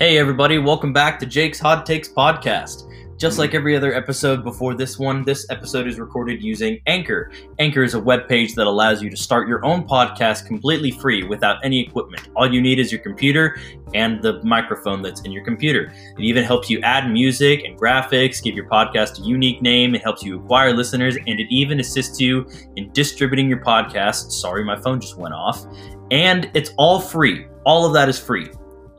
Hey, everybody, welcome back to Jake's Hot Takes Podcast. Just like every other episode before this one, this episode is recorded using Anchor. Anchor is a web page that allows you to start your own podcast completely free without any equipment. All you need is your computer and the microphone that's in your computer. It even helps you add music and graphics, give your podcast a unique name, it helps you acquire listeners, and it even assists you in distributing your podcast. Sorry, my phone just went off. And it's all free. All of that is free.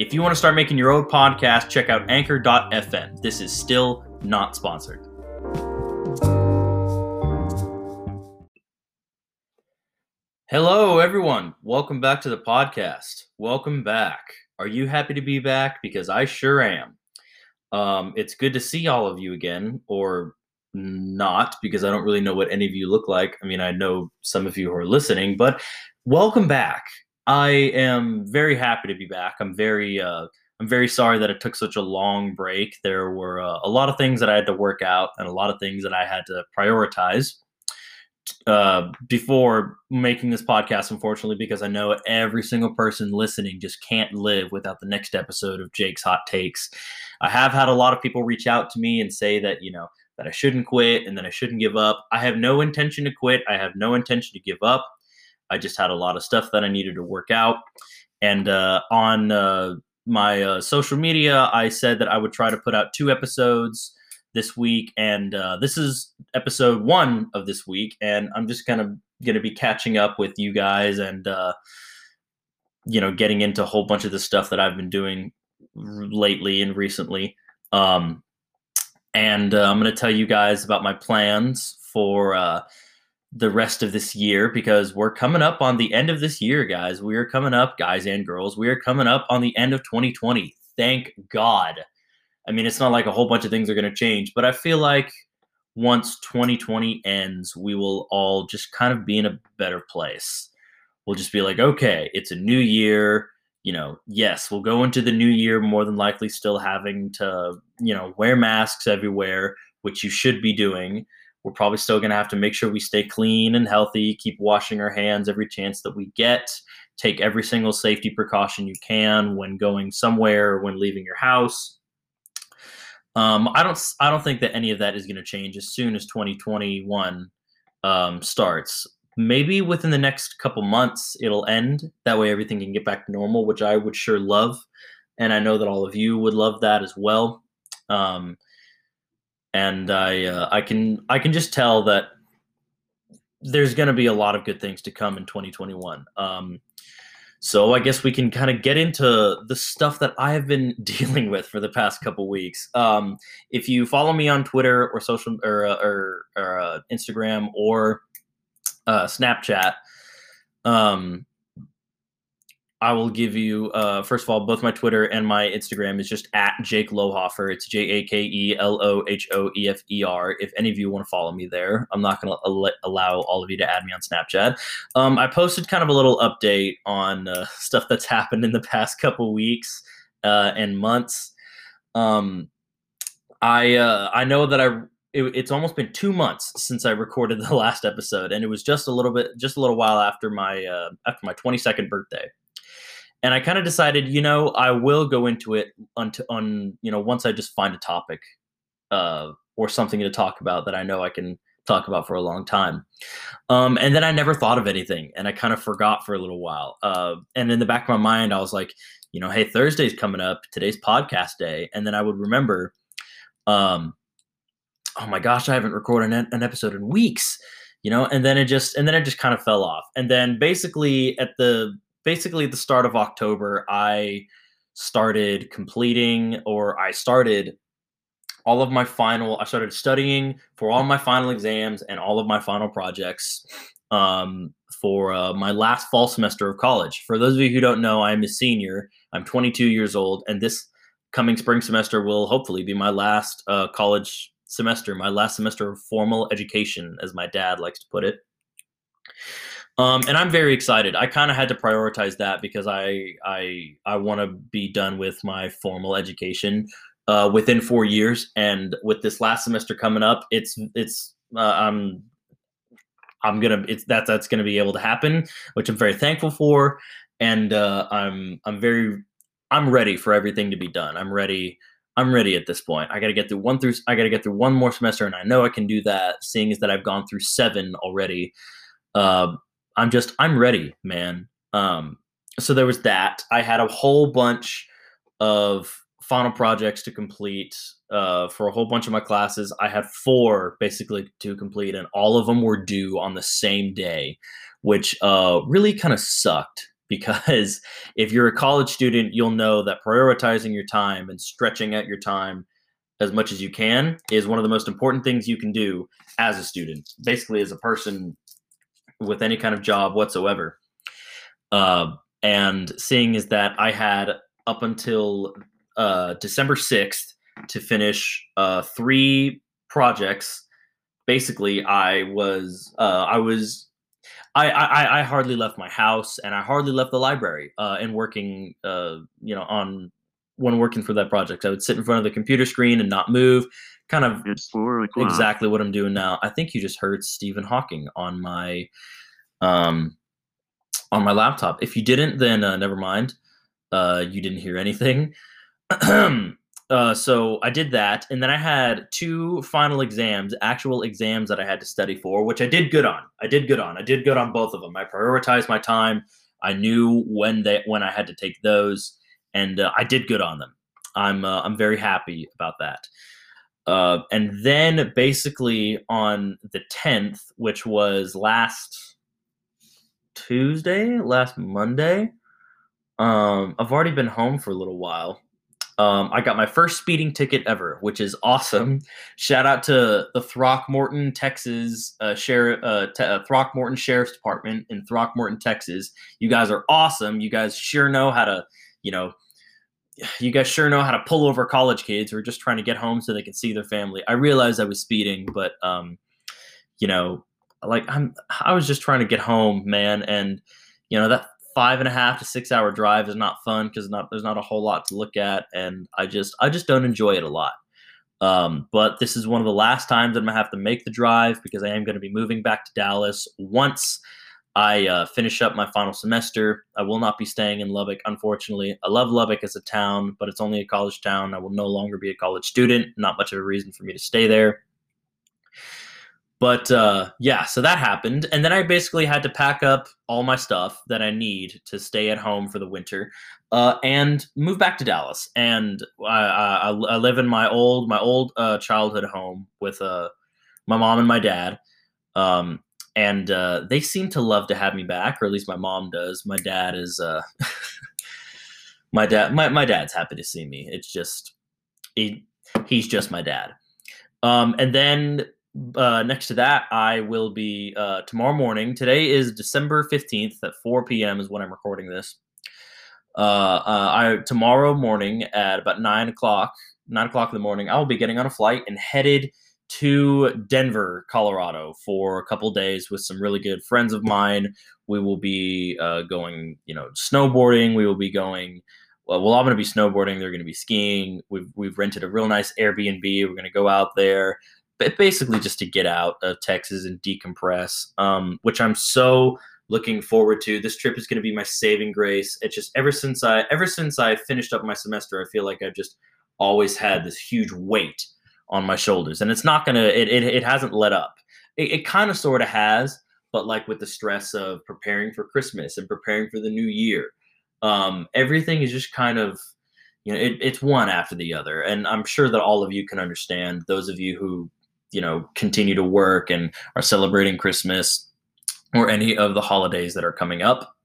If you want to start making your own podcast, check out anchor.fm. This is still not sponsored. Hello, everyone. Welcome back to the podcast. Welcome back. Are you happy to be back? Because I sure am. Um, it's good to see all of you again, or not, because I don't really know what any of you look like. I mean, I know some of you who are listening, but welcome back. I am very happy to be back. I'm very uh, I'm very sorry that it took such a long break. There were uh, a lot of things that I had to work out and a lot of things that I had to prioritize uh, before making this podcast, unfortunately, because I know every single person listening just can't live without the next episode of Jake's Hot Takes. I have had a lot of people reach out to me and say that, you know, that I shouldn't quit and that I shouldn't give up. I have no intention to quit. I have no intention to give up. I just had a lot of stuff that I needed to work out. And uh, on uh, my uh, social media, I said that I would try to put out two episodes this week. And uh, this is episode one of this week. And I'm just kind of going to be catching up with you guys and, uh, you know, getting into a whole bunch of the stuff that I've been doing lately and recently. Um, and uh, I'm going to tell you guys about my plans for the rest of this year because we're coming up on the end of this year, guys. We are coming up, guys and girls. We are coming up on the end of 2020. Thank God. I mean, it's not like a whole bunch of things are going to change, but I feel like once 2020 ends, we will all just kind of be in a better place. We'll just be like, okay, it's a new year. You know, yes, we'll go into the new year more than likely still having to, you know, wear masks everywhere, which you should be doing we're probably still going to have to make sure we stay clean and healthy, keep washing our hands every chance that we get, take every single safety precaution you can when going somewhere, when leaving your house. Um, I don't, I don't think that any of that is going to change as soon as 2021 um, starts. Maybe within the next couple months it'll end. That way everything can get back to normal, which I would sure love, and I know that all of you would love that as well. Um, and I uh, I can I can just tell that there's going to be a lot of good things to come in 2021. Um, so I guess we can kind of get into the stuff that I have been dealing with for the past couple weeks. Um, if you follow me on Twitter or social or uh, or, or uh, Instagram or uh, Snapchat, um, I will give you uh, first of all both my Twitter and my Instagram is just at Jake Lohoefer. It's J A K E L O H O E F E R. If any of you want to follow me there, I'm not going to allow all of you to add me on Snapchat. Um, I posted kind of a little update on uh, stuff that's happened in the past couple weeks uh, and months. Um, I uh, I know that I it, it's almost been two months since I recorded the last episode, and it was just a little bit, just a little while after my uh, after my 22nd birthday and I kind of decided, you know, I will go into it on, on you know, once I just find a topic uh, or something to talk about that I know I can talk about for a long time. Um, and then I never thought of anything, and I kind of forgot for a little while. Uh, and in the back of my mind, I was like, you know, hey, Thursday's coming up, today's podcast day, and then I would remember, um, oh my gosh, I haven't recorded an, an episode in weeks you know and then it just and then it just kind of fell off and then basically at the basically the start of October, I started completing or I started all of my final I started studying for all my final exams and all of my final projects um, for uh, my last fall semester of college. For those of you who don't know, I'm a senior. I'm 22 years old, and this coming spring semester will hopefully be my last uh, college semester, my last semester of formal education, as my dad likes to put it. Um, and I'm very excited. I kind of had to prioritize that because I I I want to be done with my formal education uh, within four years, and with this last semester coming up, it's it's uh, I'm I'm gonna it's that that's gonna be able to happen, which I'm very thankful for, and uh, I'm I'm very I'm ready for everything to be done. I'm ready. I'm ready at this point. I got to get through one through. I got to get through one more semester, and I know I can do that. Seeing as that I've gone through seven already, uh, I'm just I'm ready, man. Um, so there was that. I had a whole bunch of final projects to complete uh, for a whole bunch of my classes. I had four basically to complete, and all of them were due on the same day, which uh, really kind of sucked because if you're a college student, you'll know that prioritizing your time and stretching out your time as much as you can is one of the most important things you can do as a student, basically, as a person with any kind of job whatsoever. Uh, and seeing is that I had up until uh, December 6th to finish uh, three projects. Basically, I was uh, I was I, I I hardly left my house and I hardly left the library. Uh, and working, uh, you know, on when working for that project, I would sit in front of the computer screen and not move. Kind of exactly what I'm doing now. I think you just heard Stephen Hawking on my um on my laptop. If you didn't, then uh, never mind. Uh, you didn't hear anything. uh, so I did that, and then I had two final exams, actual exams that I had to study for, which I did good on. I did good on. I did good on both of them. I prioritized my time. I knew when they when I had to take those, and uh, I did good on them. I'm uh, I'm very happy about that. Uh, and then basically on the 10th, which was last Tuesday, last Monday, um, I've already been home for a little while. Um, I got my first speeding ticket ever, which is awesome. Shout out to the Throckmorton, Texas uh, sheriff, uh, uh, Throckmorton Sheriff's Department in Throckmorton, Texas. You guys are awesome. You guys sure know how to, you know, you guys sure know how to pull over college kids who are just trying to get home so they can see their family. I realized I was speeding, but um, you know, like I'm, I was just trying to get home, man, and you know that five and a half to six hour drive is not fun because not there's not a whole lot to look at, and I just I just don't enjoy it a lot. Um, but this is one of the last times I'm gonna have to make the drive because I am to be moving back to Dallas once I uh, finish up my final semester. I will not be staying in Lubbock, unfortunately. I love Lubbock as a town, but it's only a college town. I will no longer be a college student. Not much of a reason for me to stay there. But uh, yeah, so that happened, and then I basically had to pack up all my stuff that I need to stay at home for the winter, uh, and move back to Dallas. And I, I, I live in my old my old uh, childhood home with uh, my mom and my dad, um, and uh, they seem to love to have me back, or at least my mom does. My dad is uh, my dad. My, my dad's happy to see me. It's just he, he's just my dad. Um, and then uh, next to that, I will be uh, tomorrow morning. Today is December 15th at 4 p.m. is when I'm recording this. Uh, uh, I tomorrow morning at about nine o'clock, nine o'clock in the morning, I will be getting on a flight and headed to Denver, Colorado for a couple days with some really good friends of mine. We will be uh, going, you know, snowboarding. We will be going. Well, we're all going to be snowboarding. They're going to be skiing. We've we've rented a real nice Airbnb. We're going to go out there but basically just to get out of Texas and decompress, um, which I'm so looking forward to. This trip is going to be my saving grace. It's just ever since I ever since I finished up my semester, I feel like I've just always had this huge weight on my shoulders, and it's not gonna. It it, it hasn't let up. It, it kind of sort of has, but like with the stress of preparing for Christmas and preparing for the new year, um, everything is just kind of you know it, it's one after the other and i'm sure that all of you can understand those of you who you know continue to work and are celebrating Christmas or any of the holidays that are coming up.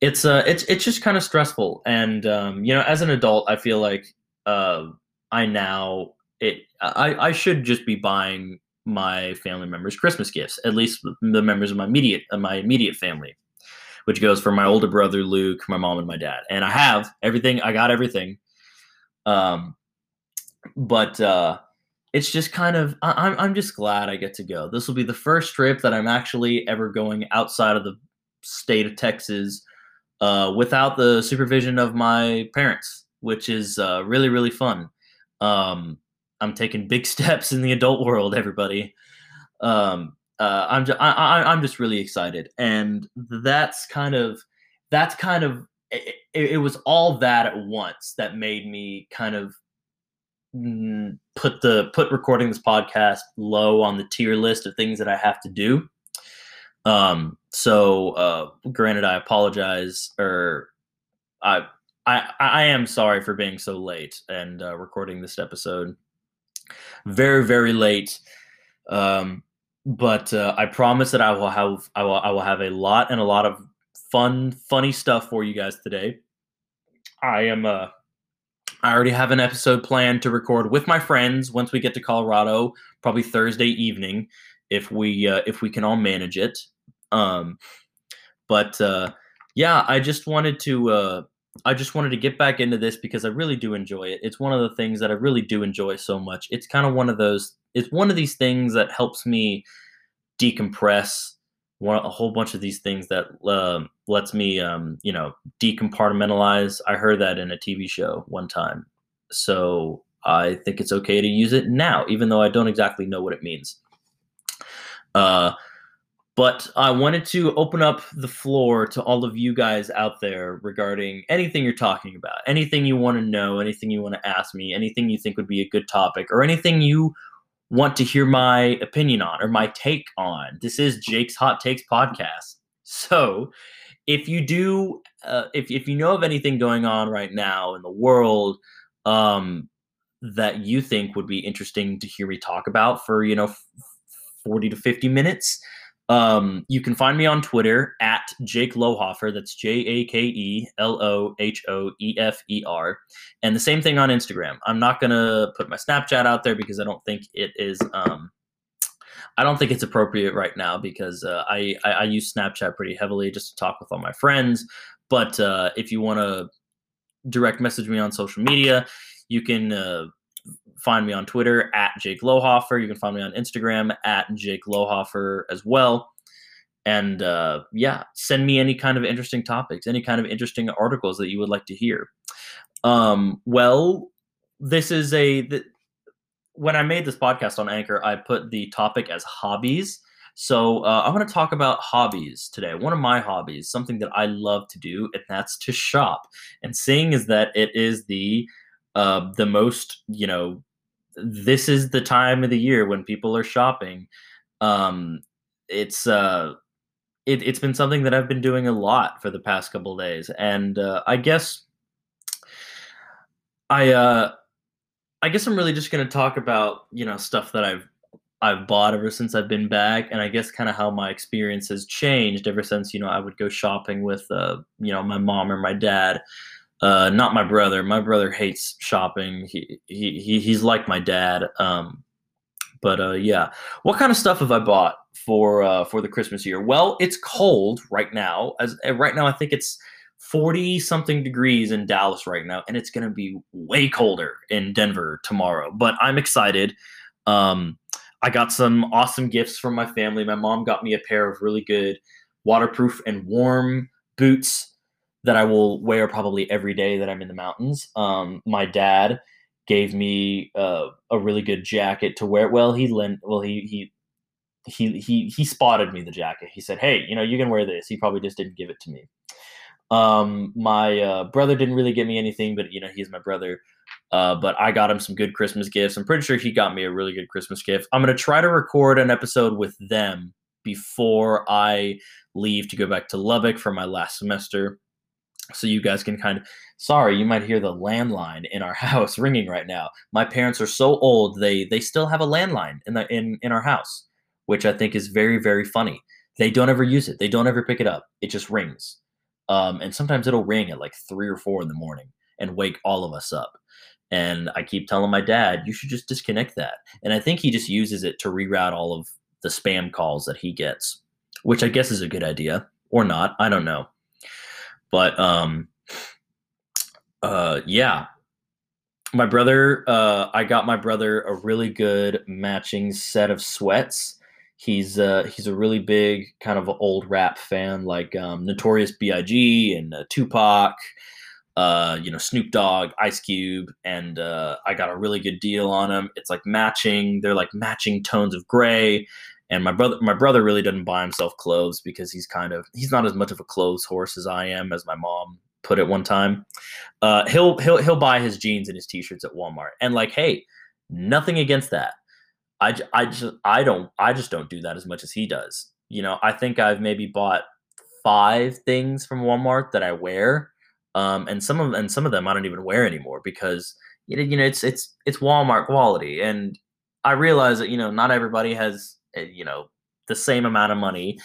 It's uh it's it's just kind of stressful, and um, you know, as an adult, I feel like uh, I now it I I should just be buying my family members Christmas gifts, at least the members of my immediate of my immediate family, which goes for my older brother Luke, my mom, and my dad. And I have everything. I got everything. Um, but uh, it's just kind of I, am I'm just glad I get to go. This will be the first trip that I'm actually ever going outside of the state of Texas uh, without the supervision of my parents, which is uh, really really fun. Um, I'm taking big steps in the adult world, everybody. Um, uh, I'm just, I, I'm just really excited, and that's kind of that's kind of it, it was all that at once that made me kind of mm, put the put recording this podcast low on the tier list of things that I have to do. Um, so uh, granted, I apologize, or I I I am sorry for being so late and uh, recording this episode. Very very late. Um, but uh, I promise that I will have I will I will have a lot and a lot of fun funny stuff for you guys today. I am uh I already have an episode planned to record with my friends once we get to Colorado, probably Thursday evening, if we uh, if we can all manage it. Um, but uh, yeah, I just wanted to uh, I just wanted to get back into this because I really do enjoy it. It's one of the things that I really do enjoy so much. It's kind of one of those. It's one of these things that helps me decompress. One a whole bunch of these things that uh, lets me, um, you know, decompartmentalize. I heard that in a TV show one time, so I think it's okay to use it now, even though I don't exactly know what it means. Uh, but I wanted to open up the floor to all of you guys out there regarding anything you're talking about, anything you want to know, anything you want to ask me, anything you think would be a good topic, or anything you want to hear my opinion on or my take on. This is Jake's Hot Takes podcast. So if you do, uh, if, if you know of anything going on right now in the world um, that you think would be interesting to hear me talk about for, you know, 40 to 50 minutes, um, you can find me on Twitter at Jake Lohoefer. That's J A K E L O H O E F E R. And the same thing on Instagram. I'm not gonna put my Snapchat out there because I don't think it is. Um, I don't think it's appropriate right now because uh, I, I, I use Snapchat pretty heavily just to talk with all my friends. But uh, if you want to direct message me on social media, you can uh, find me on Twitter at Jake Lohoefer. You can find me on Instagram at Jake Lohoefer as well. And uh, yeah, send me any kind of interesting topics, any kind of interesting articles that you would like to hear. Um, well, this is a. The, when I made this podcast on Anchor, I put the topic as hobbies. So uh, I'm going to talk about hobbies today. One of my hobbies, something that I love to do, and that's to shop. And seeing is that it is the uh, the most you know this is the time of the year when people are shopping. Um, it's uh, it, has been something that I've been doing a lot for the past couple days, and uh, I guess I uh, I guess I'm really just going to talk about you know stuff that I've I've bought ever since I've been back, and I guess kind of how my experience has changed ever since you know I would go shopping with uh, you know my mom or my dad. Uh, not my brother. My brother hates shopping. He, he, he he's like my dad. Um, but uh, yeah, what kind of stuff have I bought for uh, for the Christmas year? Well, it's cold right now. As right now, I think it's forty something degrees in Dallas right now, and it's gonna be way colder in Denver tomorrow. But I'm excited. Um, I got some awesome gifts from my family. My mom got me a pair of really good waterproof and warm boots that I will wear probably every day that I'm in the mountains. Um, my dad gave me uh, a really good jacket to wear. Well, he lent. Well, he he he he he spotted me the jacket. He said, "Hey, you know, you can wear this." He probably just didn't give it to me. Um, my uh, brother didn't really get me anything, but you know, he's my brother. Uh, but I got him some good Christmas gifts. I'm pretty sure he got me a really good Christmas gift. I'm gonna try to record an episode with them before I leave to go back to Lubbock for my last semester so you guys can kind of sorry you might hear the landline in our house ringing right now. My parents are so old they they still have a landline in the in in our house which i think is very very funny. They don't ever use it. They don't ever pick it up. It just rings. Um, and sometimes it'll ring at like three or four in the morning and wake all of us up. And i keep telling my dad you should just disconnect that. And i think he just uses it to reroute all of the spam calls that he gets which i guess is a good idea or not. I don't know but um, uh, yeah, my brother, uh, I got my brother a really good matching set of sweats. He's uh, he's a really big kind of old rap fan, like um, Notorious B.I.G. and uh, Tupac, uh, you know Snoop Dogg, Ice Cube, and uh, I got a really good deal on them. It's like matching; they're like matching tones of gray, and my brother, my brother really doesn't buy himself clothes because he's kind of he's not as much of a clothes horse as I am as my mom. put it one time. Uh, he'll he'll he'll buy his jeans and his t-shirts at Walmart, and like, hey, nothing against that. I, I just I don't I just don't do that as much as he does. You know, I think I've maybe bought five things from Walmart that I wear, um, and some of and some of them I don't even wear anymore because you know, you know it's it's it's Walmart quality, and I realize that you know not everybody has you know the same amount of money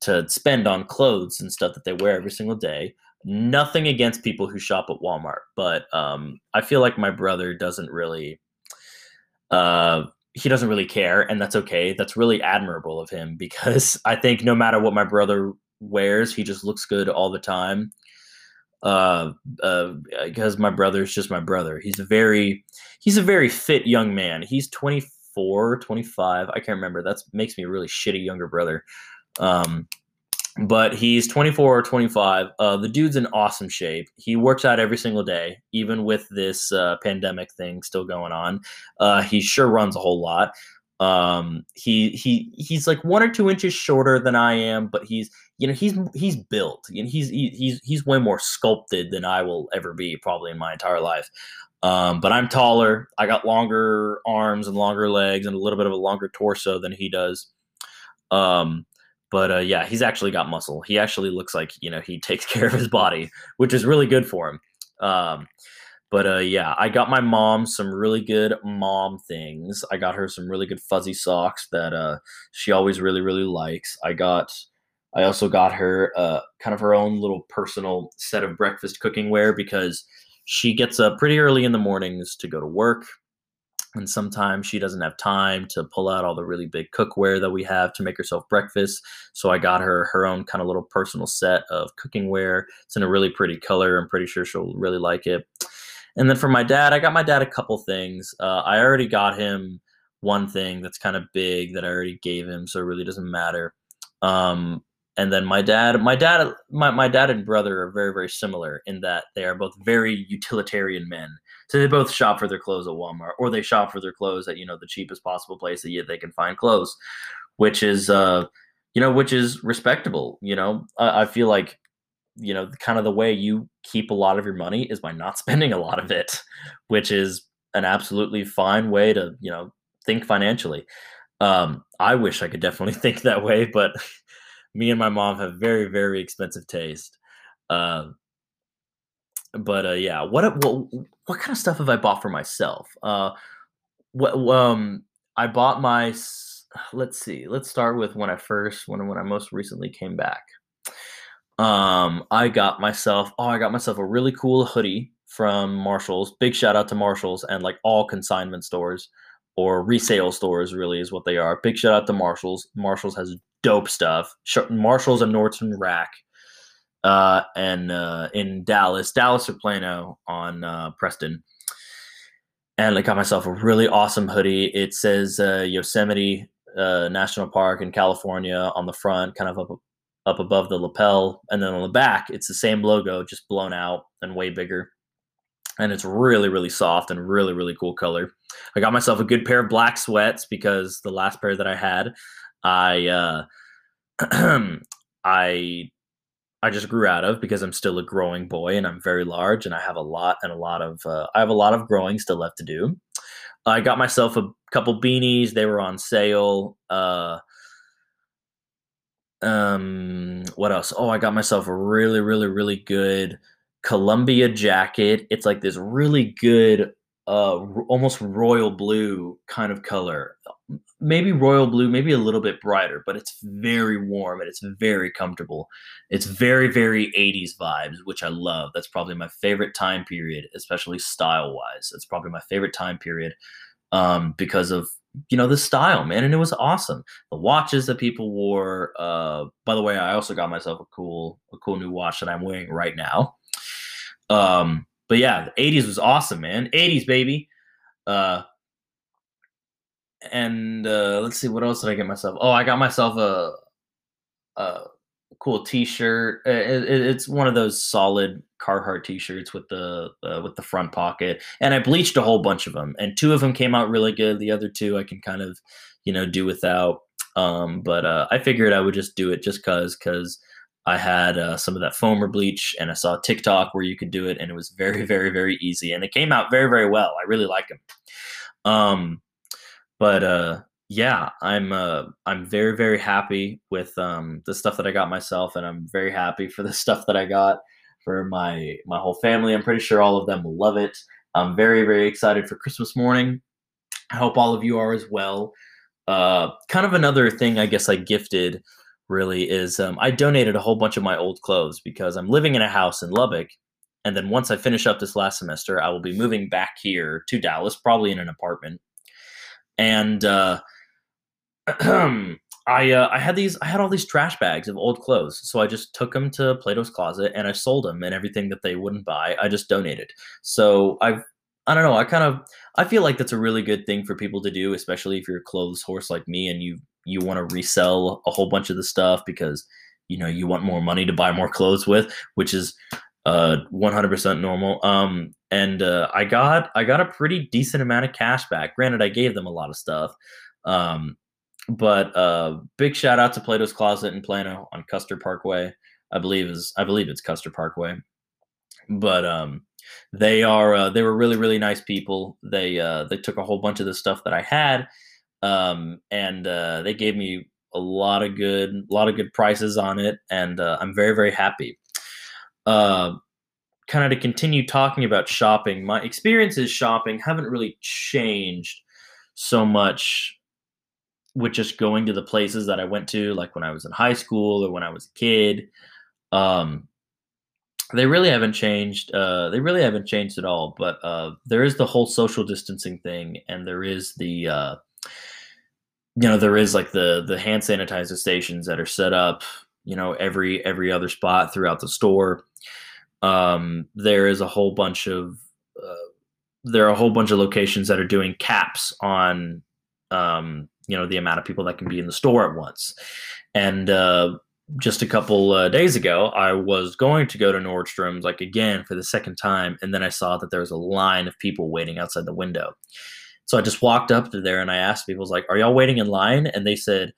to spend on clothes and stuff that they wear every single day. Nothing against people who shop at Walmart, but um, I feel like my brother doesn't really uh, he doesn't really care, and that's okay. That's really admirable of him because I think no matter what my brother wears, he just looks good all the time. Uh, uh, because my brother's just my brother. He's a very, he's a very fit young man. He's 24, 25. I can't remember. That makes me a really shitty younger brother. Um, but he's 24 or 25. Uh, the dude's in awesome shape. He works out every single day, even with this uh, pandemic thing still going on. Uh, he sure runs a whole lot. Um, he he he's like one or two inches shorter than I am, but he's you know he's he's built. Know, he's he's he's way more sculpted than I will ever be probably in my entire life. Um, but I'm taller. I got longer arms and longer legs and a little bit of a longer torso than he does. Um, but uh, yeah, he's actually got muscle. He actually looks like you know he takes care of his body, which is really good for him. Um, but uh, yeah, I got my mom some really good mom things. I got her some really good fuzzy socks that uh, she always really really likes. I got. I also got her uh, kind of her own little personal set of breakfast cooking wear because she gets up pretty early in the mornings to go to work and sometimes she doesn't have time to pull out all the really big cookware that we have to make herself breakfast. So i got her her own kind of little personal set of cooking wear it's in a really pretty color. I'm pretty sure she'll really like it. And then for my dad i got my dad a couple things. Uh, i already got him one thing that's kind of big that i already gave him so it really doesn't matter. Um, and then my dad my dad my, my dad and brother are very very similar in that they are both very utilitarian men so they both shop for their clothes at Walmart, or they shop for their clothes at you know the cheapest possible place that they can find clothes, which is uh, you know which is respectable. You know, I, I feel like you know kind of the way you keep a lot of your money is by not spending a lot of it, which is an absolutely fine way to you know think financially. Um, I wish I could definitely think that way, but me and my mom have very very expensive taste. Uh, but uh, yeah, what what what kind of stuff have I bought for myself? Uh, what um, I bought my. Let's see. Let's start with when I first when when I most recently came back. Um, I got myself. Oh, I got myself a really cool hoodie from Marshalls. Big shout out to Marshalls and like all consignment stores or resale stores. Really is what they are. Big shout out to Marshalls. Marshalls has dope stuff. Marshalls and Nordstrom Rack uh, and uh, in Dallas, Dallas or Plano on uh, Preston. And I got myself a really awesome hoodie. It says uh, Yosemite uh, National Park in California on the front, kind of up up above the lapel, and then on the back, it's the same logo, just blown out and way bigger. And it's really, really soft and really, really cool color. I got myself a good pair of black sweats because the last pair that I had, I uh, I I just grew out of because I'm still a growing boy and I'm very large and I have a lot and a lot of uh, I have a lot of growing still left to do. I got myself a couple beanies. They were on sale. Uh, um, what else? Oh, I got myself a really, really, really good Columbia jacket. It's like this really good, uh, almost royal blue kind of color maybe royal blue, maybe a little bit brighter, but it's very warm and it's very comfortable. It's very, very 80s vibes, which I love. That's probably my favorite time period, especially style wise. It's probably my favorite time period um, because of you know the style, man, and it was awesome. The watches that people wore. Uh, by the way, I also got myself a cool, a cool new watch that I'm wearing right now. Um, but yeah, the 80s was awesome, man. 80s, baby. Uh, and uh, let's see what else did I get myself. Oh, I got myself a a cool T-shirt. It, it, it's one of those solid Carhartt T-shirts with the uh, with the front pocket, and I bleached a whole bunch of them, and two of them came out really good. The other two I can kind of you know do without. Um, but uh, I figured I would just do it just cause cause I had uh, some of that foamer bleach, and I saw TikTok where you could do it, and it was very, very, very easy, and it came out very, very well. I really like them. Um, but uh, yeah, I'm uh, I'm very, very happy with um, the stuff that I got myself, and I'm very happy for the stuff that I got for my my whole family. I'm pretty sure all of them will love it. I'm very, very excited for Christmas morning. I hope all of you are as well. Uh, kind of another thing I guess I gifted really is um, I donated a whole bunch of my old clothes because I'm living in a house in Lubbock. And then once I finish up this last semester, I will be moving back here to Dallas, probably in an apartment. And uh, I uh, I had these I had all these trash bags of old clothes, so I just took them to Plato's Closet and I sold them and everything that they wouldn't buy, I just donated. So I've I don't know, I kind of I feel like that's a really good thing for people to do, especially if you're a clothes horse like me and you you want to resell a whole bunch of the stuff because you know you want more money to buy more clothes with, which is uh 100% normal. Um and uh, I got I got a pretty decent amount of cash back. Granted, I gave them a lot of stuff. Um but uh, big shout out to Plato's Closet in Plano on Custer Parkway. I believe is I believe it's Custer Parkway. But um, they are uh, they were really really nice people. They uh, they took a whole bunch of the stuff that I had, um, and uh, they gave me a lot of good a lot of good prices on it, and uh, I'm very very happy. Uh, kind of to continue talking about shopping, my experiences shopping haven't really changed so much with just going to the places that I went to, like when I was in high school or when I was a kid, um, they really haven't changed. Uh, they really haven't changed at all. But uh, there is the whole social distancing thing, and there is the, uh, you know, there is like the the hand sanitizer stations that are set up, you know, every every other spot throughout the store. Um, there is a whole bunch of uh, there are a whole bunch of locations that are doing caps on um, you know the amount of people that can be in the store at once and uh, just a couple uh, days ago i was going to go to nordstrom's like again for the second time and then i saw that there was a line of people waiting outside the window so i just walked up to there and i asked people I was like are y'all waiting in line? And they said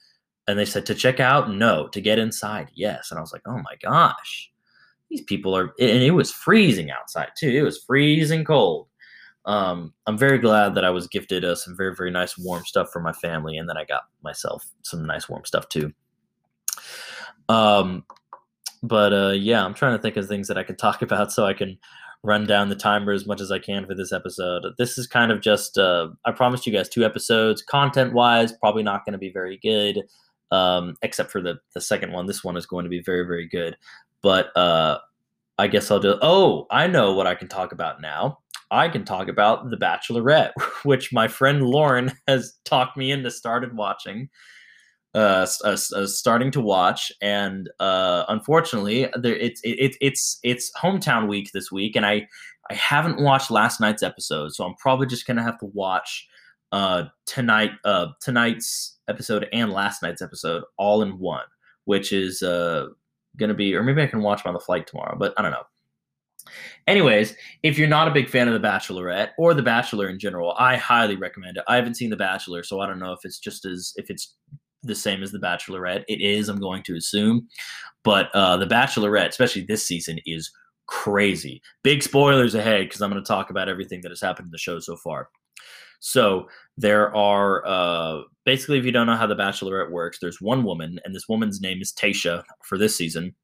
and they said to check out? No to get inside yes. And i was like oh my gosh. These people are and it was freezing outside too. It was freezing cold. Um, I'm very glad that I was gifted uh, some very, very nice warm stuff for my family, and then I got myself some nice warm stuff too. Um, but uh, yeah, I'm trying to think of things that I could talk about so I can run down the timer as much as I can for this episode. This is kind of just, uh, I promised you guys two episodes. Content wise, probably not going to be very good, um, except for the, the second one. This one is going to be very, very good. But uh, I guess I'll do, oh, I know what I can talk about now. I can talk about The Bachelorette, which my friend Lauren has talked me into started watching, uh, uh, uh starting to watch, and uh, unfortunately, there it's it, it's it's hometown week this week, and I I haven't watched last night's episode, so I'm probably just gonna have to watch uh tonight uh tonight's episode and last night's episode all in one, which is gonna be, or maybe I can watch them on the flight tomorrow, but I don't know. Anyways, if you're not a big fan of The Bachelorette or The Bachelor in general, I highly recommend it. I haven't seen The Bachelor, so I don't know if it's just as if it's the same as The Bachelorette. It is, I'm going to assume. But uh, The Bachelorette, especially this season, is crazy. Big spoilers ahead because I'm going to talk about everything that has happened in the show so far. So there are uh, basically, if you don't know how The Bachelorette works, there's one woman, and this woman's name is Tayshia for this season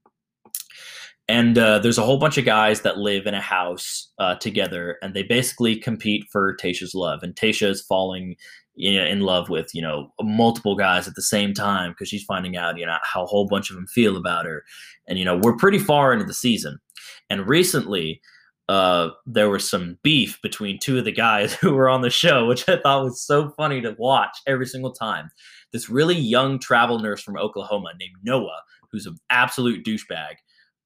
and uh, there's a whole bunch of guys that live in a house uh, together, and they basically compete for Tayshia's love. And Tayshia is falling you know, in love with you know multiple guys at the same time because she's finding out you know how a whole bunch of them feel about her. And you know we're pretty far into the season, and recently uh, there was some beef between two of the guys who were on the show, which I thought was so funny to watch every single time. This really young travel nurse from Oklahoma named Noah, who's an absolute douchebag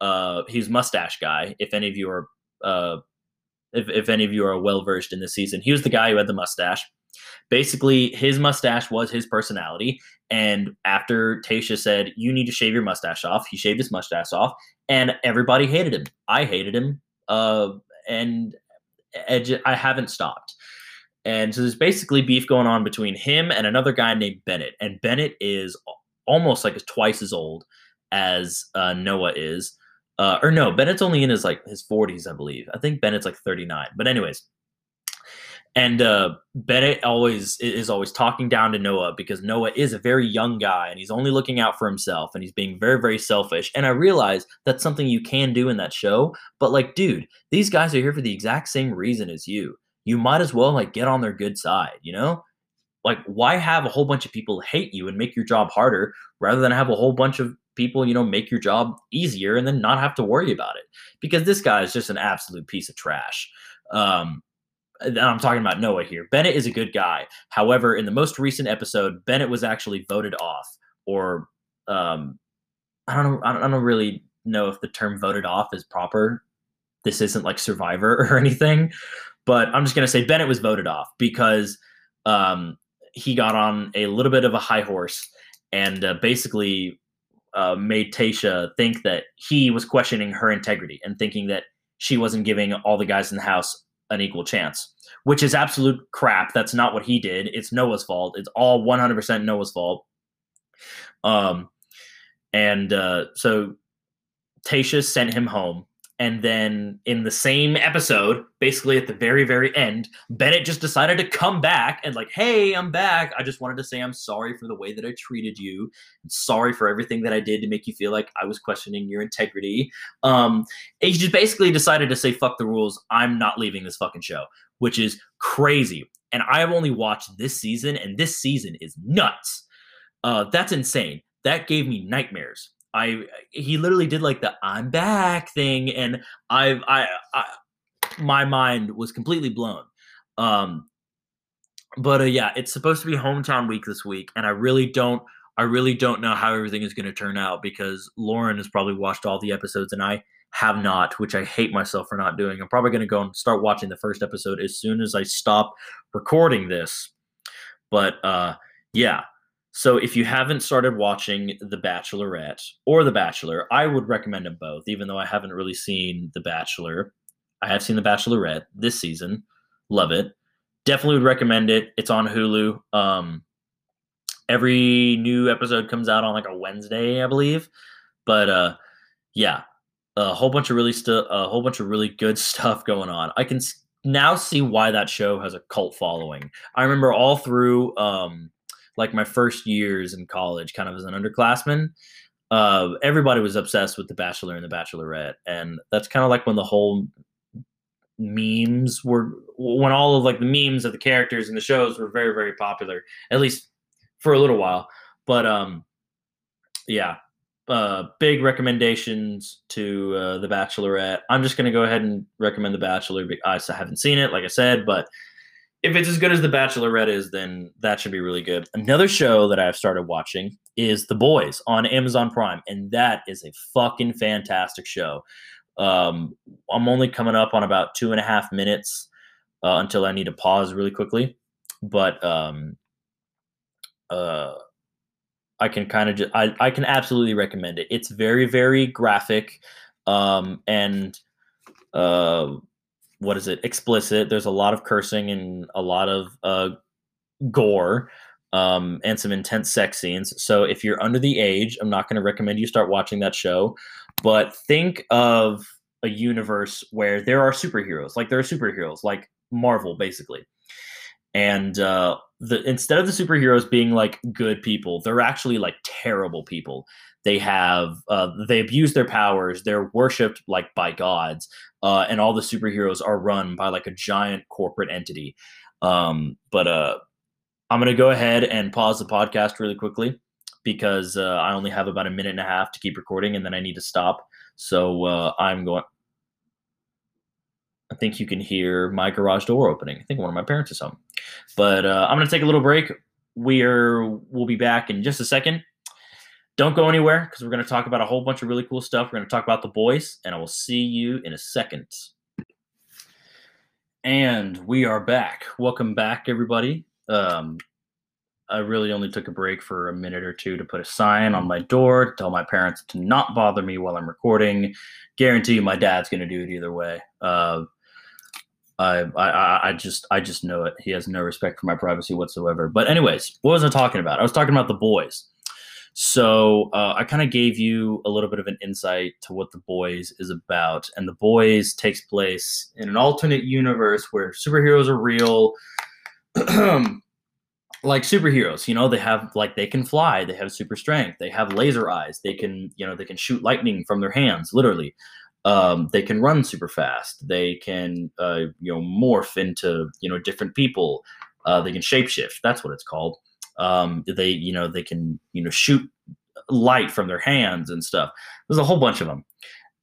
uh, he's mustache guy. If any of you are, uh, if if any of you are well versed in this season, he was the guy who had the mustache. Basically, his mustache was his personality. And after Tayshia said, "You need to shave your mustache off," he shaved his mustache off, and everybody hated him. I hated him, uh, and I haven't stopped. And so there's basically beef going on between him and another guy named Bennett. And Bennett is almost like twice as old as uh, Noah is. Uh, or no, Bennett's only in his like his 40s, I believe. I think Bennett's like 39. But anyways, and uh, Bennett always is always talking down to Noah because Noah is a very young guy and he's only looking out for himself and he's being very very selfish. And I realize that's something you can do in that show, but like, dude, these guys are here for the exact same reason as you. You might as well like get on their good side, you know? Like, why have a whole bunch of people hate you and make your job harder rather than have a whole bunch of people, you know, make your job easier and then not have to worry about it? Because this guy is just an absolute piece of trash. Um, and I'm talking about Noah here. Bennett is a good guy. However, in the most recent episode, Bennett was actually voted off, or um, I don't know. I don't, I don't really know if the term "voted off" is proper. This isn't like Survivor or anything, but I'm just gonna say Bennett was voted off because um, he got on a little bit of a high horse and uh, basically uh, made Tayshia think that he was questioning her integrity and thinking that she wasn't giving all the guys in the house an equal chance, which is absolute crap. That's not what he did. It's Noah's fault. It's all 100% Noah's fault. Um, and uh, so Tayshia sent him home and then in the same episode, basically at the very, very end, Bennett just decided to come back and, like, hey, I'm back. I just wanted to say I'm sorry for the way that I treated you. I'm sorry for everything that I did to make you feel like I was questioning your integrity. Um, he just basically decided to say, fuck the rules. I'm not leaving this fucking show, which is crazy. And I have only watched this season, and this season is nuts. Uh, that's insane. That gave me nightmares I he literally did like the I'm back thing, and I I, I my mind was completely blown. Um, but uh, yeah, it's supposed to be hometown week this week, and I really don't I really don't know how everything is going to turn out because Lauren has probably watched all the episodes and I have not, which I hate myself for not doing. I'm probably going to go and start watching the first episode as soon as I stop recording this. But uh, yeah, so if you haven't started watching The Bachelorette or The Bachelor, I would recommend them both, even though I haven't really seen The Bachelor. I have seen The Bachelorette this season. Love it. Definitely would recommend it. It's on Hulu. Um, every new episode comes out on like a Wednesday, I believe. But uh, yeah, a whole bunch of really stu- a whole bunch of really good stuff going on. I can now see why that show has a cult following. I remember all through um, like my first years in college, kind of as an underclassman, uh, everybody was obsessed with The Bachelor and The Bachelorette, and that's kind of like when the whole memes were when all of like the memes of the characters in the shows were very very popular at least for a little while. But um yeah uh big recommendations to uh, the bachelorette. I'm just going to go ahead and recommend the bachelor because i haven't seen it like i said but if it's as good as The Bachelorette is, then that should be really good. Another show that I've started watching is The Boys on Amazon Prime, and that is a fucking fantastic show. Um, I'm only coming up on about two and a half minutes uh, until I need to pause really quickly, but um, uh, I can kind of just I, I can absolutely recommend it. It's very very graphic, um, and uh, what is it explicit there's a lot of cursing and a lot of uh, gore um, and some intense sex scenes so if you're under the age i'm not going to recommend you start watching that show but think of a universe where there are superheroes like there are superheroes like marvel basically and uh, the instead of the superheroes being like good people they're actually like terrible people they have uh, they abuse their powers they're worshipped like by gods uh, and all the superheroes are run by like a giant corporate entity um, but uh, i'm going to go ahead and pause the podcast really quickly because uh, i only have about a minute and a half to keep recording and then i need to stop so uh, i'm going I think you can hear my garage door opening. I think one of my parents is home. But uh, I'm going to take a little break. We're we'll be back in just a second. Don't go anywhere because we're going to talk about a whole bunch of really cool stuff. We're going to talk about the boys, and I will see you in a second. And we are back. Welcome back, everybody. Um, I really only took a break for a minute or two to put a sign on my door to tell my parents to not bother me while I'm recording. Guarantee you, my dad's going to do it either way. Uh, I, I I just I just know it. He has no respect for my privacy whatsoever. But anyways, what was I talking about? I was talking about the boys. So uh, I kind of gave you a little bit of an insight to what The Boys is about, and The Boys takes place in an alternate universe where superheroes are real. like superheroes you know they have like they can fly they have super strength they have laser eyes they can you know they can shoot lightning from their hands literally. Um, they can run super fast they can uh, you know morph into you know different people. Uh, they can shapeshift that's what it's called um, they you know they can you know shoot light from their hands and stuff there's a whole bunch of them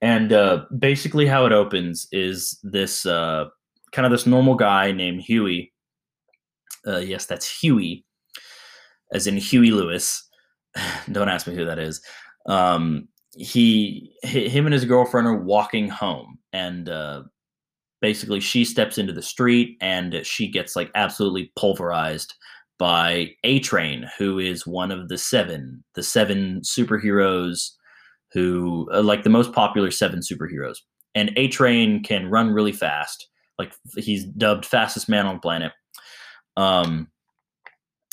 and uh, basically how it opens is this uh, kind of this normal guy named huey uh, yes, that's Huey, as in Huey Lewis. Don't ask me who that is. Um, he, him and his girlfriend are walking home, and uh, basically she steps into the street, and she gets like absolutely pulverized by A Train, who is one of the seven, the seven superheroes who, uh, like the most popular seven superheroes. And A Train can run really fast. Like he's dubbed fastest man on the planet um,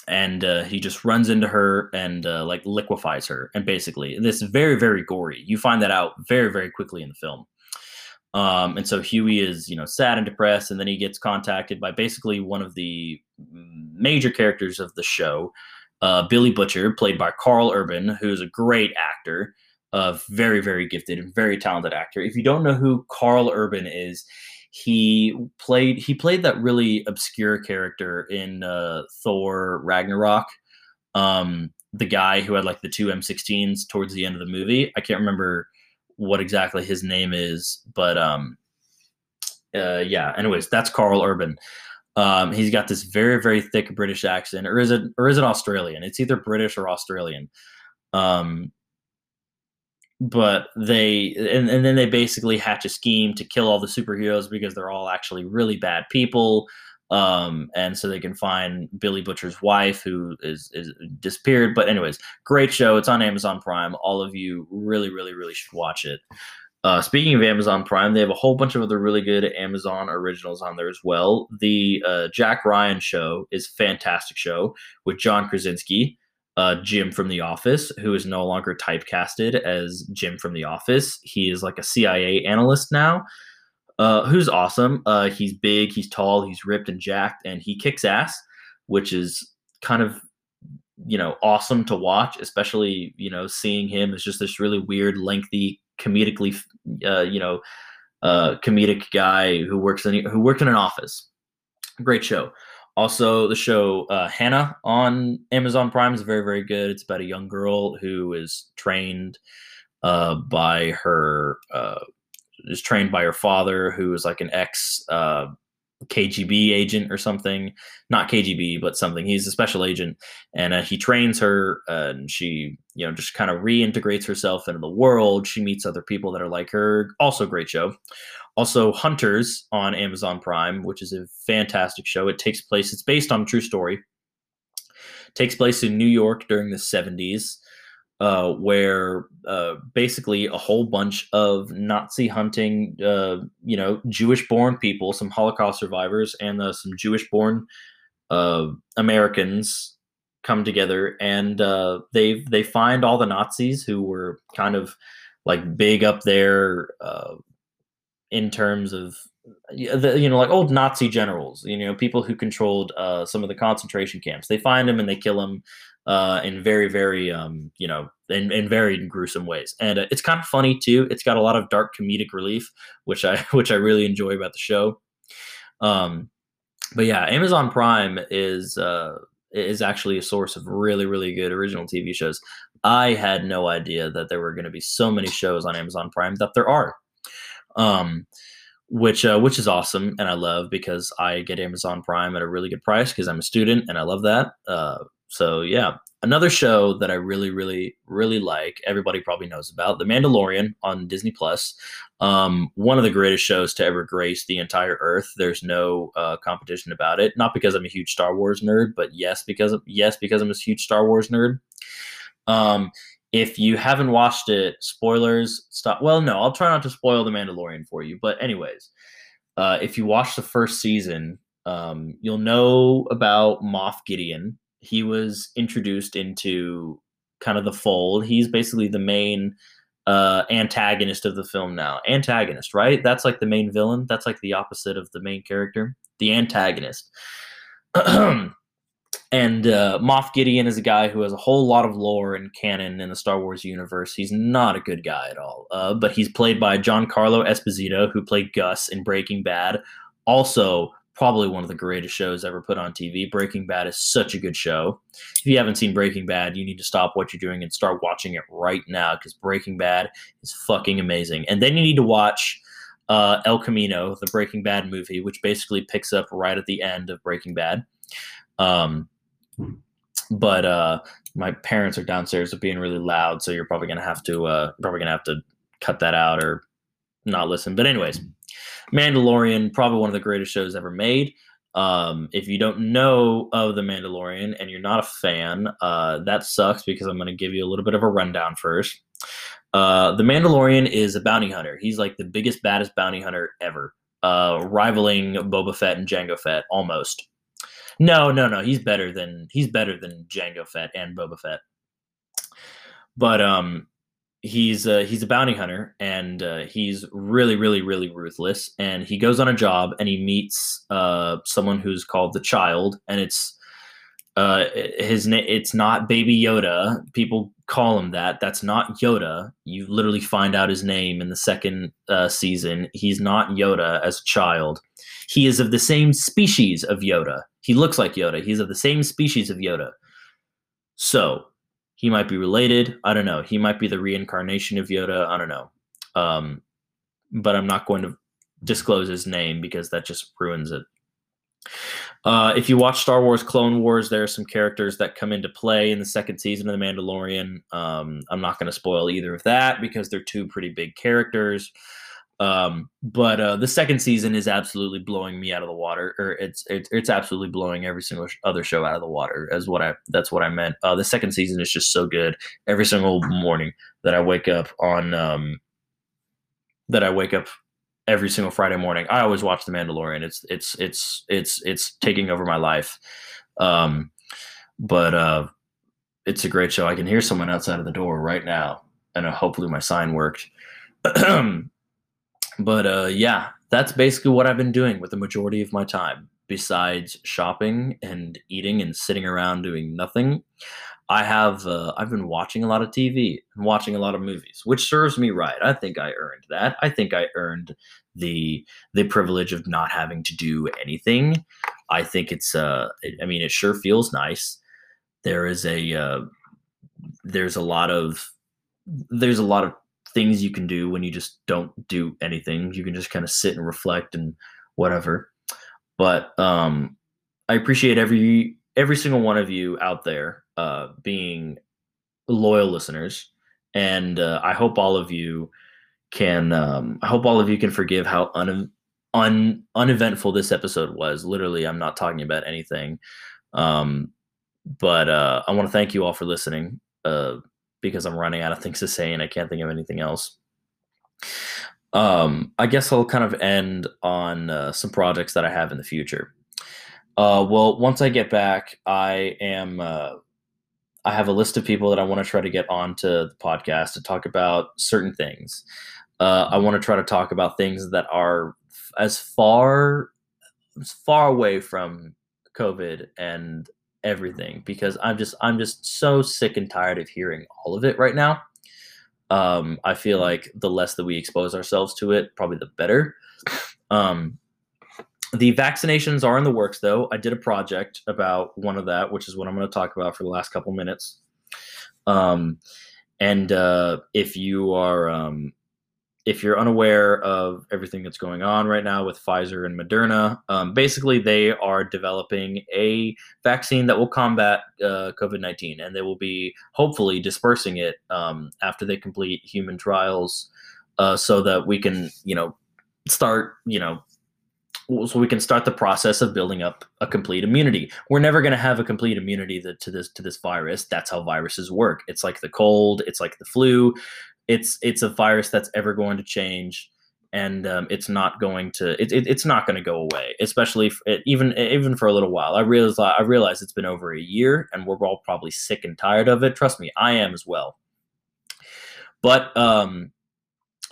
and uh, he just runs into her and uh, like liquefies her. And basically, this is very, very gory. You find that out very, very quickly in the film. Um, and so Huey is, you know, sad and depressed, and then he gets contacted by basically one of the major characters of the show, uh, Billy Butcher, played by Karl Urban, who's a great actor, a very, very gifted and very talented actor. If you don't know who Karl Urban is, he played he played that really obscure character in uh, Thor Ragnarok. Um, the guy who had like the two M16s towards the end of the movie. I can't remember what exactly his name is, but um, uh, yeah. Anyways, that's Karl Urban. Um, he's got this very very thick British accent, or is it or is it Australian? It's either British or Australian. Um, but they and, and then they basically hatch a scheme to kill all the superheroes because they're all actually really bad people um, and so they can find Billy Butcher's wife who is is disappeared. But anyways, great show. It's on Amazon Prime. All of you really, really, really should watch it. Uh, speaking of Amazon Prime, they have a whole bunch of other really good Amazon originals on there as well. The uh, Jack Ryan show is fantastic show with John Krasinski uh, Jim from The Office, who is no longer typecasted as Jim from The Office. He is like a CIA analyst now, uh, who's awesome. Uh, he's big, he's tall, he's ripped and jacked, and he kicks ass, which is kind of you know awesome to watch, especially you know seeing him as just this really weird, lengthy, comedically uh, you know uh, comedic guy who works in who worked in an office. Great show. Also, the show uh, Hanna on Amazon Prime is very, very good. It's about a young girl who is trained uh, by her uh, is trained by her father, who is like an ex uh, KGB agent or something. Not KGB, but something. He's a special agent, and uh, he trains her, and she, you know, just kind of reintegrates herself into the world. She meets other people that are like her. Also, great show. Also, Hunters on Amazon Prime, which is a fantastic show. It takes place, it's based on true story. It takes place in New York during the 70s, uh, where uh, basically a whole bunch of Nazi hunting, uh, you know, Jewish born people, some Holocaust survivors, and uh, some Jewish born uh, Americans come together and uh, they they find all the Nazis who were kind of like big up there in terms of you know like old Nazi generals, you know people who controlled uh, some of the concentration camps. They find them and they kill them uh, in very very um, you know in, in very gruesome ways, and uh, it's kind of funny too. It's got a lot of dark comedic relief, which I which I really enjoy about the show. Um, but yeah, Amazon Prime is uh, is actually a source of really really good original TV shows. I had no idea that there were going to be so many shows on Amazon Prime that there are um, which uh, which is awesome and I love because I get Amazon Prime at a really good price because I'm a student and I love that. Uh, so yeah, another show that I really really really like. Everybody probably knows about The Mandalorian on Disney Plus. Um, one of the greatest shows to ever grace the entire Earth. There's no uh, competition about it. Not because I'm a huge Star Wars nerd, but yes because yes because I'm a huge Star Wars nerd. Um, if you haven't watched it, spoilers, stop. Well, no, I'll try not to spoil The Mandalorian for you. But, anyways, uh, if you watch the first season, um, you'll know about Moff Gideon. He was introduced into kind of the fold. He's basically the main uh, antagonist of the film now. Antagonist, right? That's like the main villain. That's like the opposite of the main character. The antagonist. and uh, Moff Gideon is a guy who has a whole lot of lore and canon in the Star Wars universe. He's not a good guy at all, uh, but he's played by Giancarlo Esposito, who played Gus in Breaking Bad. Also, probably one of the greatest shows ever put on TV. Breaking Bad is such a good show. If you haven't seen Breaking Bad, you need to stop what you're doing and start watching it right now because Breaking Bad is fucking amazing. And then you need to watch uh, El Camino, the Breaking Bad movie, which basically picks up right at the end of Breaking Bad. Um, but uh, my parents are downstairs being really loud, so you're probably gonna have to uh, probably gonna have to cut that out or not listen. But anyways, Mandalorian, probably one of the greatest shows ever made. Um, if you don't know of the Mandalorian and you're not a fan, uh, that sucks because I'm going to give you a little bit of a rundown first. Uh, the Mandalorian is a bounty hunter. He's like the biggest, baddest bounty hunter ever, uh, rivaling Boba Fett and Jango Fett almost. No, no, no. He's better than he's better than Jango Fett and Boba Fett. But um, he's uh, he's a bounty hunter and uh, he's really really really ruthless and he goes on a job and he meets uh, someone who's called the child and it's uh, his name it's not baby yoda. People call him that. That's not yoda. You literally find out his name in the second uh, season. He's not yoda as a child. He is of the same species of yoda. He looks like yoda. He's of the same species of yoda. So he might be related. I don't know. He might be the reincarnation of Yoda. I don't know. Um, but I'm not going to disclose his name because that just ruins it. Uh, if you watch Star Wars Clone Wars, there are some characters that come into play in the second season of The Mandalorian. Um, I'm not going to spoil either of that because they're two pretty big characters. Um, but uh, the second season is absolutely blowing me out of the water, or it's it's it's absolutely blowing every single other show out of the water. As what I that's what I meant. Uh, the second season is just so good. Every single morning that I wake up on, um, that I wake up every single Friday morning, I always watch The Mandalorian. It's it's it's it's it's taking over my life. Um, but uh, it's a great show. I can hear someone outside of the door right now, and uh, hopefully my sign worked. But uh, yeah, that's basically what I've been doing with the majority of my time. Besides shopping and eating and sitting around doing nothing, I have uh, I've been watching a lot of TV and watching a lot of movies, which serves me right. I think I earned that. I think I earned the the privilege of not having to do anything. I think it's uh I mean it sure feels nice. There is a uh, there's a lot of there's a lot of things you can do when you just don't do anything. You can just kind of sit and reflect and whatever. But um, I appreciate every every single one of you out there uh, being loyal listeners, and uh, I hope all of you can. Um, I hope all of you can forgive how un, un uneventful this episode was. Literally, I'm not talking about anything. Um, but uh, I want to thank you all for listening. Uh, because I'm running out of things to say and I can't think of anything else. Um, I guess I'll kind of end on uh, some projects that I have in the future. Uh, well, once I get back, I am. Uh, I have a list of people that I want to try to get onto the podcast to talk about certain things. Uh, I want to try to talk about things that are as far as far away from COVID and everything because I'm just I'm just so sick and tired of hearing all of it right now. Um, I feel like the less that we expose ourselves to it, probably the better. Um, the vaccinations are in the works, though. I did a project about one of that, which is what I'm going to talk about for the last couple minutes. Um, and uh, if you are um, if you're unaware of everything that's going on right now with Pfizer and Moderna, um, basically they are developing a vaccine that will combat uh, COVID 19 and they will be hopefully dispersing it um, after they complete human trials uh, so that we can, you know, start, you know, so we can start the process of building up a complete immunity. We're never going to have a complete immunity to this to this virus. That's how viruses work. It's like the cold, it's like the flu it's it's a virus that's ever going to change and um, it's not going to it, it it's not going to go away especially it, even even for a little while. I realize i realize it's been over a year and we're all probably sick and tired of it. Trust me i am as well. But um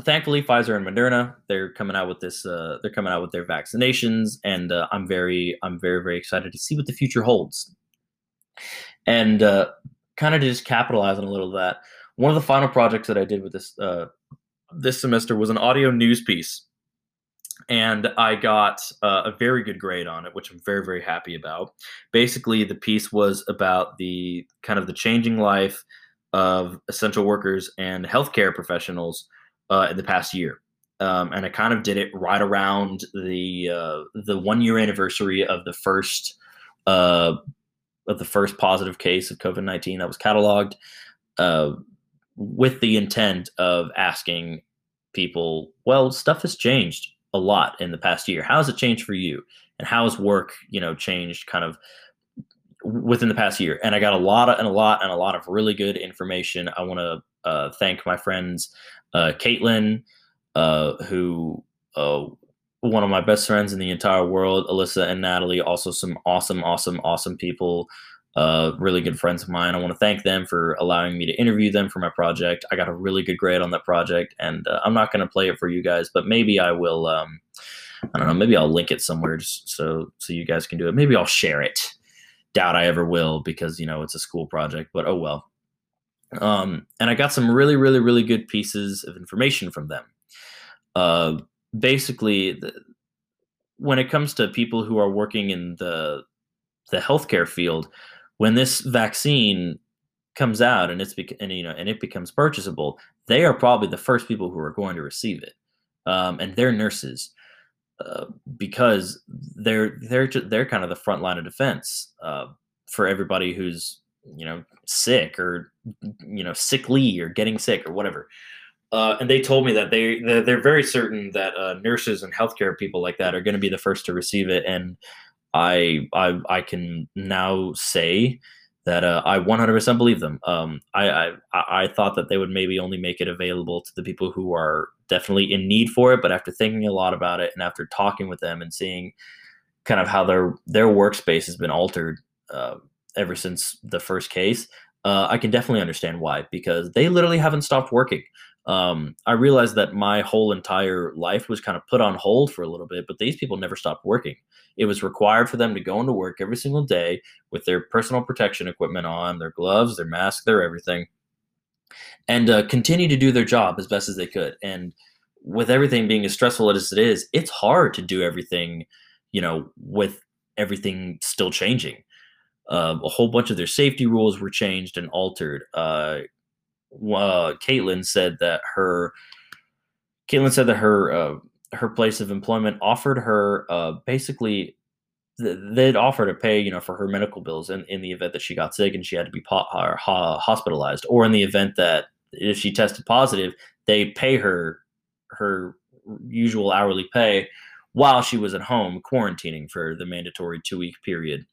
thankfully pfizer and moderna they're coming out with this uh, they're coming out with their vaccinations and uh, i'm very i'm very very excited to see what the future holds. And uh, kind of just capitalize on a little of that one of the final projects that i did with this uh, this semester was an audio news piece and I got uh, a very good grade on it, which I'm very, very happy about. Basically, the piece was about the kind of the changing life of essential workers and healthcare professionals uh, in the past year, um, and I kind of did it right around the uh, the one year anniversary of the first uh, of the first positive case of COVID nineteen that was cataloged. Uh, with the intent of asking people, well, stuff has changed a lot in the past year. How has it changed for you? And how has work, you know, changed kind of within the past year? And I got a lot of, and a lot and a lot of really good information. I want to uh, thank my friends, uh, Caitlin, uh, who, uh, one of my best friends in the entire world, Alyssa and Natalie, also some awesome, awesome, awesome people uh, really good friends of mine. I want to thank them for allowing me to interview them for my project. I got a really good grade on that project, and uh, I'm not going to play it for you guys, but maybe I will. Um, I don't know. Maybe I'll link it somewhere just so so you guys can do it. Maybe I'll share it. Doubt I ever will because you know it's a school project, but oh well. Um, and I got some really, really, really good pieces of information from them. Uh, basically, the, when it comes to people who are working in the the healthcare field, when this vaccine comes out and it's and you know and it becomes purchasable, they are probably the first people who are going to receive it, um, and they're nurses uh, because they're they're they're kind of the front line of defense uh, for everybody who's you know sick or you know sickly or getting sick or whatever. Uh, and they told me that they they're, they're very certain that uh, nurses and healthcare people like that are going to be the first to receive it, and I I I can now say that uh, I 100% believe them. Um, I, I I thought that they would maybe only make it available to the people who are definitely in need for it, but after thinking a lot about it and after talking with them and seeing kind of how their their workspace has been altered uh, ever since the first case, uh, I can definitely understand why because they literally haven't stopped working. Um, I realized that my whole entire life was kind of put on hold for a little bit, but these people never stopped working. It was required for them to go into work every single day with their personal protection equipment on, their gloves, their mask, their everything, and uh, continue to do their job as best as they could. And with everything being as stressful as it is, it's hard to do everything, you know, with everything still changing. Uh, a whole bunch of their safety rules were changed and altered. Uh, uh, Caitlin said that her Caitlin said that her uh, her place of employment offered her uh, basically they'd offer to pay you know for her medical bills in, in the event that she got sick and she had to be po- hospitalized or in the event that if she tested positive they pay her her usual hourly pay while she was at home quarantining for the mandatory two week period.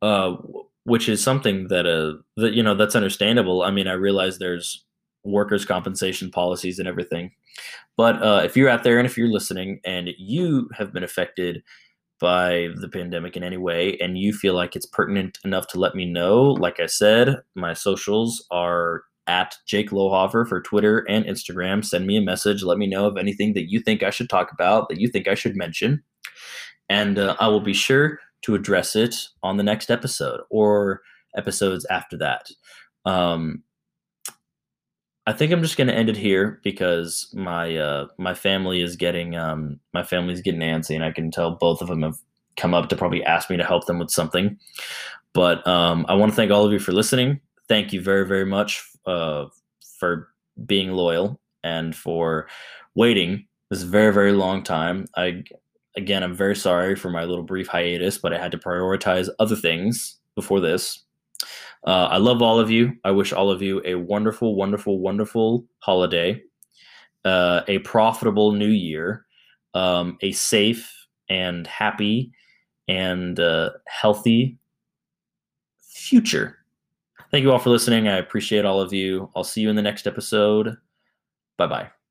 Uh, which is something that uh that you know that's understandable i mean i realize there's workers compensation policies and everything but uh, if you're out there and if you're listening and you have been affected by the pandemic in any way and you feel like it's pertinent enough to let me know, like I said, my socials are at Jake Lohoefer for Twitter and Instagram. Send me a message. Let me know of anything that you think I should talk about, that you think I should mention. And uh, I will be sure to address it on the next episode or episodes after that. Um, I think I'm just gonna end it here because my uh, my family is getting um, my family's getting antsy, and I can tell both of them have come up to probably ask me to help them with something. But um, I want to thank all of you for listening. Thank you very very much uh, for being loyal and for waiting this very very long time. I again I'm very sorry for my little brief hiatus, but I had to prioritize other things before this. Uh, I love all of you. I wish all of you a wonderful, wonderful, wonderful holiday, uh, a profitable new year, um, a safe and happy and uh, healthy future. Thank you all for listening. I appreciate all of you. I'll see you in the next episode. Bye bye.